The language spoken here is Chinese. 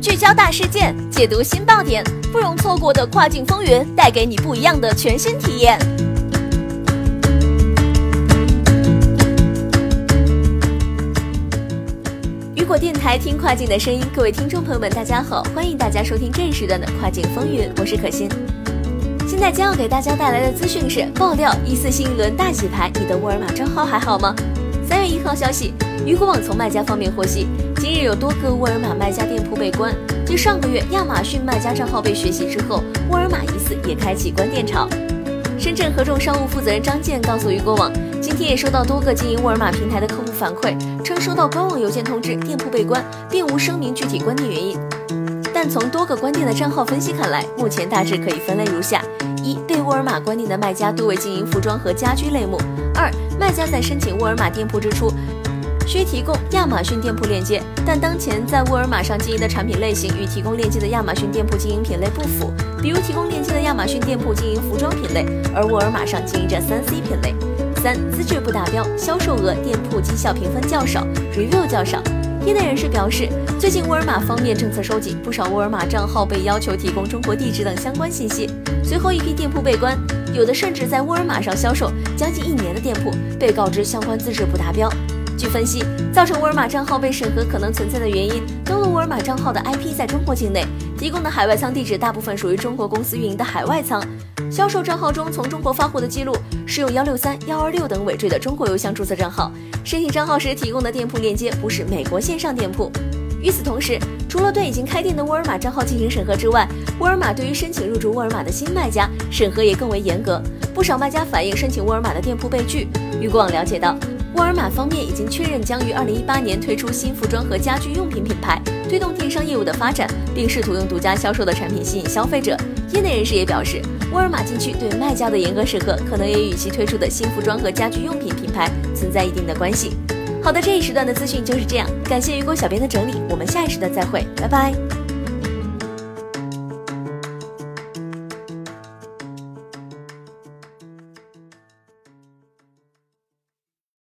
聚焦大事件，解读新爆点，不容错过的跨境风云，带给你不一样的全新体验。雨果电台听跨境的声音，各位听众朋友们，大家好，欢迎大家收听这一时段的跨境风云，我是可心。现在将要给大家带来的资讯是爆料：疑似新一轮大洗牌，你的沃尔玛账号还好吗？三月一号消息，鱼果网从卖家方面获悉，今日有多个沃尔玛卖家店铺被关。继上个月亚马逊卖家账号被学习之后，沃尔玛疑似也开启关店潮。深圳合众商务负责人张健告诉鱼果网，今天也收到多个经营沃尔玛平台的客户反馈，称收到官网邮件通知，店铺被关，并无声明具体关店原因。但从多个关店的账号分析看来，目前大致可以分类如下：一、被沃尔玛关店的卖家多为经营服装和家居类目；二、卖家在申请沃尔玛店铺之初，需提供亚马逊店铺链接，但当前在沃尔玛上经营的产品类型与提供链接的亚马逊店铺经营品类不符，比如提供链接的亚马逊店铺经营服装品类，而沃尔玛上经营着三 C 品类；三、资质不达标，销售额、店铺绩效评分较少，review 较少。业内人士表示，最近沃尔玛方面政策收紧，不少沃尔玛账号被要求提供中国地址等相关信息。随后一批店铺被关，有的甚至在沃尔玛上销售将近一年的店铺被告知相关资质不达标。据分析，造成沃尔玛账号被审核可能存在的原因，登录沃尔玛账号的 IP 在中国境内，提供的海外仓地址大部分属于中国公司运营的海外仓。销售账号中从中国发货的记录是用幺六三、幺二六等尾缀的中国邮箱注册账号，申请账号时提供的店铺链接不是美国线上店铺。与此同时，除了对已经开店的沃尔玛账号进行审核之外，沃尔玛对于申请入驻沃尔玛的新卖家审核也更为严格。不少卖家反映申请沃尔玛的店铺被拒。雨果网了解到，沃尔玛方面已经确认将于二零一八年推出新服装和家居用品品牌，推动电商业务的发展，并试图用独家销售的产品吸引消费者。业内人士也表示，沃尔玛禁区对卖家的严格审核，可能也与其推出的新服装和家居用品品牌存在一定的关系。好的，这一时段的资讯就是这样，感谢雨果小编的整理，我们下一时段再会，拜拜。